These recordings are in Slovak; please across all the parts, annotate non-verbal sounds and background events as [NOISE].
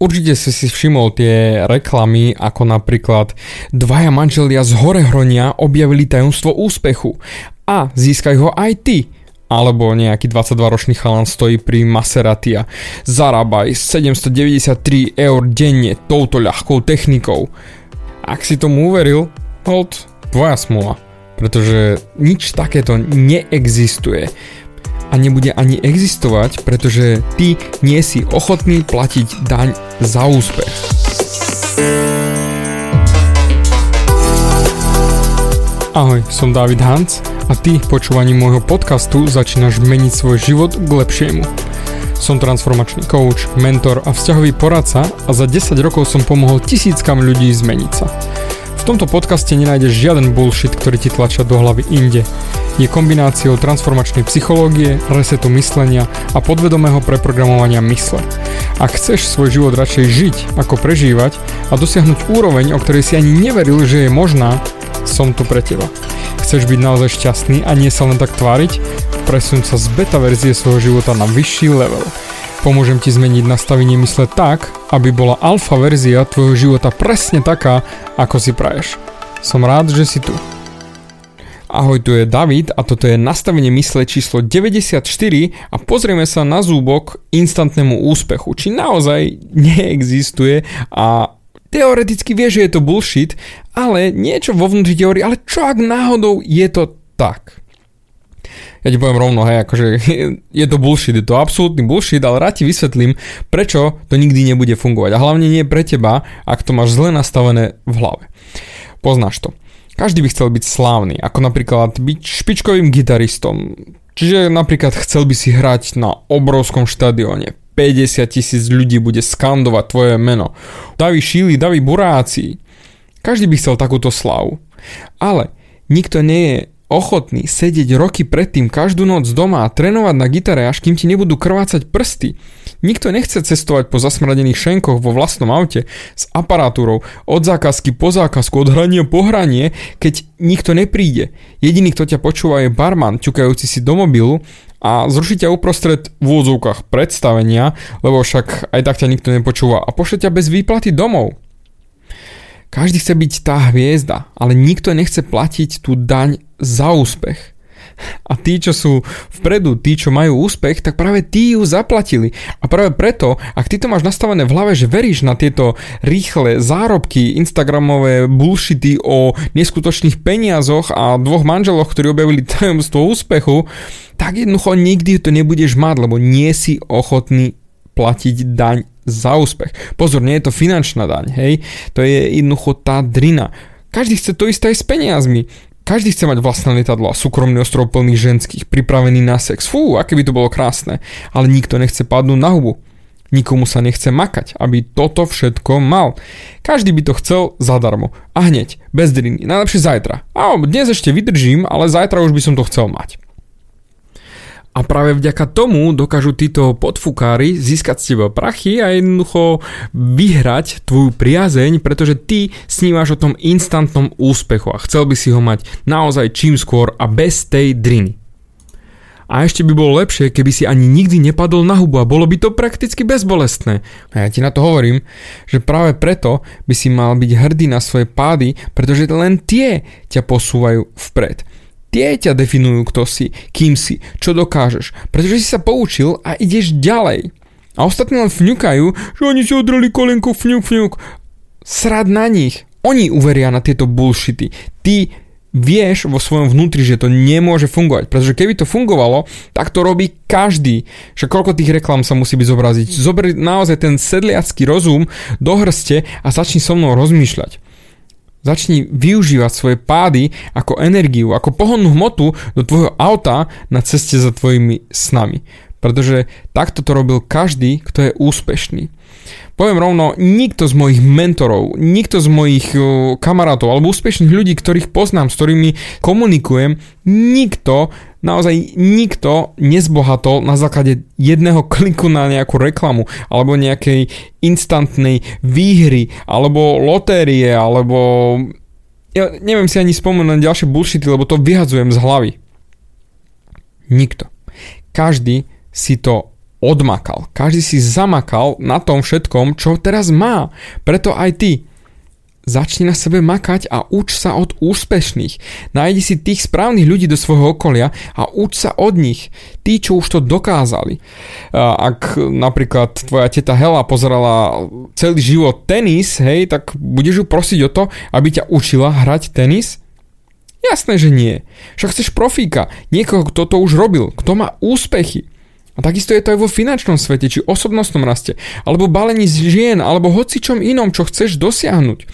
Určite si si všimol tie reklamy, ako napríklad dvaja manželia z Horehronia objavili tajomstvo úspechu a získaj ho aj ty. Alebo nejaký 22-ročný chalan stojí pri Maseratia. Zarábaj 793 eur denne touto ľahkou technikou. Ak si tomu uveril, hold, tvoja smola. Pretože nič takéto neexistuje a nebude ani existovať, pretože ty nie si ochotný platiť daň za úspech. Ahoj, som David Hans a ty počúvaním môjho podcastu začínaš meniť svoj život k lepšiemu. Som transformačný coach, mentor a vzťahový poradca a za 10 rokov som pomohol tisíckam ľudí zmeniť sa. V tomto podcaste nenájdeš žiaden bullshit, ktorý ti tlačia do hlavy inde. Je kombináciou transformačnej psychológie, resetu myslenia a podvedomého preprogramovania mysle. Ak chceš svoj život radšej žiť, ako prežívať a dosiahnuť úroveň, o ktorej si ani neveril, že je možná, som tu pre teba. Chceš byť naozaj šťastný a nie sa len tak tváriť? Presun sa z beta verzie svojho života na vyšší level. Pomôžem ti zmeniť nastavenie mysle tak, aby bola alfa verzia tvojho života presne taká, ako si praješ. Som rád, že si tu. Ahoj, tu je David a toto je nastavenie mysle číslo 94 a pozrieme sa na zúbok instantnému úspechu, či naozaj neexistuje a teoreticky vie, že je to bullshit, ale niečo vo vnútri hovorí, ale čo ak náhodou je to tak? ja ti poviem rovno, hej, akože [LAUGHS] je to bullshit, je to absolútny bullshit, ale rád ti vysvetlím, prečo to nikdy nebude fungovať. A hlavne nie pre teba, ak to máš zle nastavené v hlave. Poznáš to. Každý by chcel byť slávny, ako napríklad byť špičkovým gitaristom. Čiže napríklad chcel by si hrať na obrovskom štadióne. 50 tisíc ľudí bude skandovať tvoje meno. Davi šíli, davi buráci. Každý by chcel takúto slavu. Ale nikto nie je ochotný sedieť roky predtým každú noc doma a trénovať na gitare, až kým ti nebudú krvácať prsty. Nikto nechce cestovať po zasmradených šenkoch vo vlastnom aute s aparatúrou od zákazky po zákazku, od hrania po hranie, keď nikto nepríde. Jediný, kto ťa počúva je barman, ťukajúci si do mobilu a zruší ťa uprostred v úvodzovkách predstavenia, lebo však aj tak ťa nikto nepočúva a pošle ťa bez výplaty domov. Každý chce byť tá hviezda, ale nikto nechce platiť tú daň za úspech. A tí, čo sú vpredu, tí, čo majú úspech, tak práve tí ju zaplatili. A práve preto, ak ty to máš nastavené v hlave, že veríš na tieto rýchle zárobky, instagramové bullshity o neskutočných peniazoch a dvoch manželoch, ktorí objavili tajomstvo úspechu, tak jednoducho nikdy to nebudeš mať, lebo nie si ochotný platiť daň za úspech. Pozor, nie je to finančná daň, hej? To je jednoducho tá drina. Každý chce to isté aj s peniazmi. Každý chce mať vlastné lietadlo a súkromný ostrov plný ženských, pripravený na sex. Fú, aké by to bolo krásne. Ale nikto nechce padnúť na hubu. Nikomu sa nechce makať, aby toto všetko mal. Každý by to chcel zadarmo. A hneď, bez driny, najlepšie zajtra. A dnes ešte vydržím, ale zajtra už by som to chcel mať. A práve vďaka tomu dokážu títo podfukári získať z teba prachy a jednoducho vyhrať tvoju priazeň, pretože ty snívaš o tom instantnom úspechu a chcel by si ho mať naozaj čím skôr a bez tej driny. A ešte by bolo lepšie, keby si ani nikdy nepadol na hubu a bolo by to prakticky bezbolestné. A ja ti na to hovorím, že práve preto by si mal byť hrdý na svoje pády, pretože len tie ťa posúvajú vpred. Tie ťa definujú, kto si, kým si, čo dokážeš, pretože si sa poučil a ideš ďalej. A ostatní len fňukajú, že oni si odreli kolenko fňuk fňuk. Srad na nich. Oni uveria na tieto bullshity. Ty vieš vo svojom vnútri, že to nemôže fungovať. Pretože keby to fungovalo, tak to robí každý. Že koľko tých reklam sa musí byť zobraziť. Zober naozaj ten sedliacký rozum do hrste a začni so mnou rozmýšľať. Začni využívať svoje pády ako energiu, ako pohonnú hmotu do tvojho auta na ceste za tvojimi snami. Pretože takto to robil každý, kto je úspešný. Poviem rovno, nikto z mojich mentorov, nikto z mojich kamarátov alebo úspešných ľudí, ktorých poznám, s ktorými komunikujem, nikto, naozaj nikto nezbohatol na základe jedného [LAUGHS] kliku na nejakú reklamu alebo nejakej instantnej výhry alebo lotérie alebo ja neviem si ani spomenúť na ďalšie bullshity, lebo to vyhadzujem z hlavy. Nikto. Každý si to odmakal. Každý si zamakal na tom všetkom, čo teraz má. Preto aj ty Začni na sebe makať a uč sa od úspešných. Nájdi si tých správnych ľudí do svojho okolia a uč sa od nich. Tí, čo už to dokázali. Ak napríklad tvoja teta Hela pozerala celý život tenis, hej, tak budeš ju prosiť o to, aby ťa učila hrať tenis? Jasné, že nie. Však chceš profíka, niekoho, kto to už robil, kto má úspechy. A takisto je to aj vo finančnom svete, či osobnostnom raste, alebo balení z žien, alebo hocičom inom, čo chceš dosiahnuť.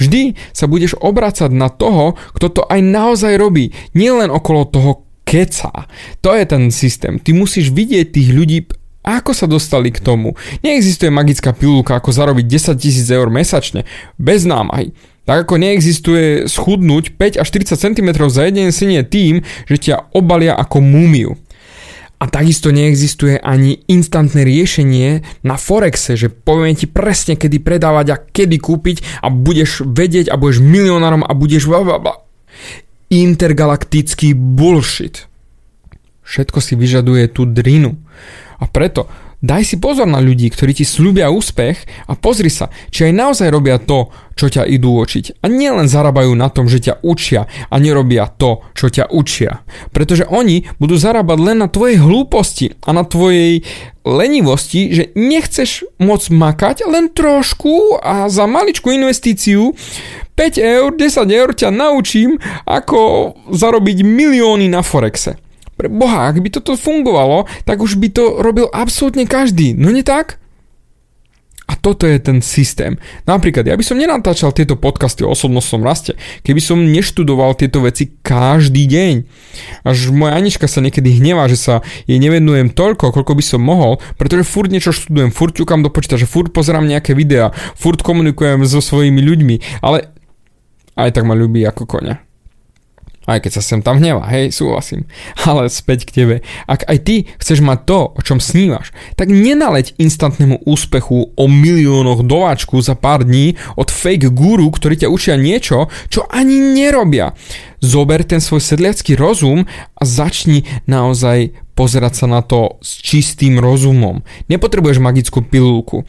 Vždy sa budeš obracať na toho, kto to aj naozaj robí, nielen okolo toho keca. To je ten systém. Ty musíš vidieť tých ľudí, ako sa dostali k tomu. Neexistuje magická pilulka, ako zarobiť 10 tisíc eur mesačne, bez námahy. Tak ako neexistuje schudnúť 5 až 40 cm za jeden senie tým, že ťa obalia ako múmiu. A takisto neexistuje ani instantné riešenie na Forexe, že poviem ti presne kedy predávať a kedy kúpiť a budeš vedieť a budeš milionárom a budeš blablabla. Intergalaktický bullshit. Všetko si vyžaduje tú drinu. A preto Daj si pozor na ľudí, ktorí ti slúbia úspech a pozri sa, či aj naozaj robia to, čo ťa idú učiť. A nielen zarábajú na tom, že ťa učia a nerobia to, čo ťa učia. Pretože oni budú zarábať len na tvojej hlúposti a na tvojej lenivosti, že nechceš môcť makať len trošku a za maličkú investíciu 5 eur, 10 eur ťa naučím, ako zarobiť milióny na Forexe. Pre Boha, ak by toto fungovalo, tak už by to robil absolútne každý. No nie tak? A toto je ten systém. Napríklad, ja by som nenatáčal tieto podcasty o osobnostnom raste, keby som neštudoval tieto veci každý deň. Až moja Anička sa niekedy hnevá, že sa jej nevenujem toľko, koľko by som mohol, pretože furt niečo študujem, furt ťukám do počítača, furt pozerám nejaké videá, furt komunikujem so svojimi ľuďmi, ale aj tak ma ľubí ako konia. Aj keď sa sem tam hneva, hej, súhlasím. Ale späť k tebe. Ak aj ty chceš mať to, o čom snívaš, tak nenaleď instantnému úspechu o miliónoch dováčku za pár dní od fake guru, ktorí ťa učia niečo, čo ani nerobia. Zober ten svoj sedliacký rozum a začni naozaj pozerať sa na to s čistým rozumom. Nepotrebuješ magickú pilulku.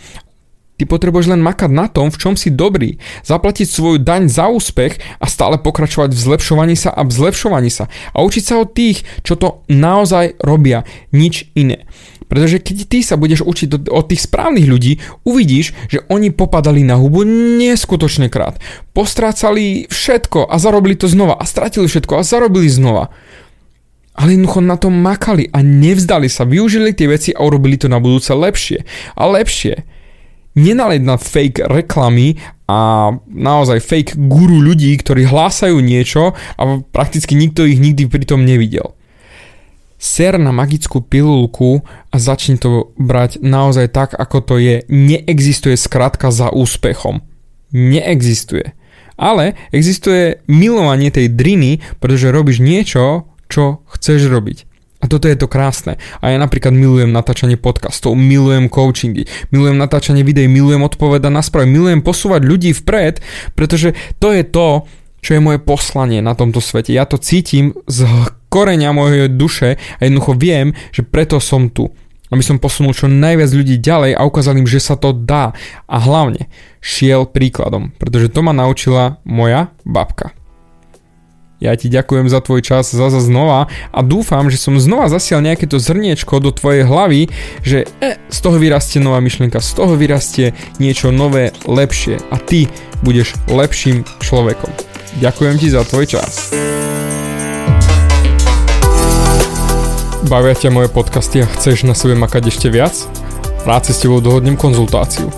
Ty potrebuješ len makať na tom, v čom si dobrý, zaplatiť svoju daň za úspech a stále pokračovať v zlepšovaní sa a v zlepšovaní sa. A učiť sa od tých, čo to naozaj robia, nič iné. Pretože keď ty sa budeš učiť od tých správnych ľudí, uvidíš, že oni popadali na hubu neskutočne krát. Postrácali všetko a zarobili to znova a stratili všetko a zarobili znova. Ale jednoducho na tom makali a nevzdali sa, využili tie veci a urobili to na budúce lepšie a lepšie nenaleť na fake reklamy a naozaj fake guru ľudí, ktorí hlásajú niečo a prakticky nikto ich nikdy pritom nevidel. Ser na magickú pilulku a začni to brať naozaj tak, ako to je. Neexistuje skratka za úspechom. Neexistuje. Ale existuje milovanie tej driny, pretože robíš niečo, čo chceš robiť. A toto je to krásne. A ja napríklad milujem natáčanie podcastov, milujem coachingy, milujem natáčanie videí, milujem odpovedať na správy, milujem posúvať ľudí vpred, pretože to je to, čo je moje poslanie na tomto svete. Ja to cítim z koreňa mojej duše a jednoducho viem, že preto som tu. Aby som posunul čo najviac ľudí ďalej a ukázal im, že sa to dá. A hlavne šiel príkladom, pretože to ma naučila moja babka. Ja ti ďakujem za tvoj čas zase znova a dúfam, že som znova zasial nejaké to zrniečko do tvojej hlavy, že e, z toho vyrastie nová myšlienka, z toho vyrastie niečo nové, lepšie a ty budeš lepším človekom. Ďakujem ti za tvoj čas. Bavia ťa moje podcasty a chceš na sebe makať ešte viac? Rád si s tebou dohodnem konzultáciu.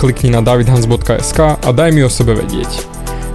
Klikni na davidhans.sk a daj mi o sebe vedieť.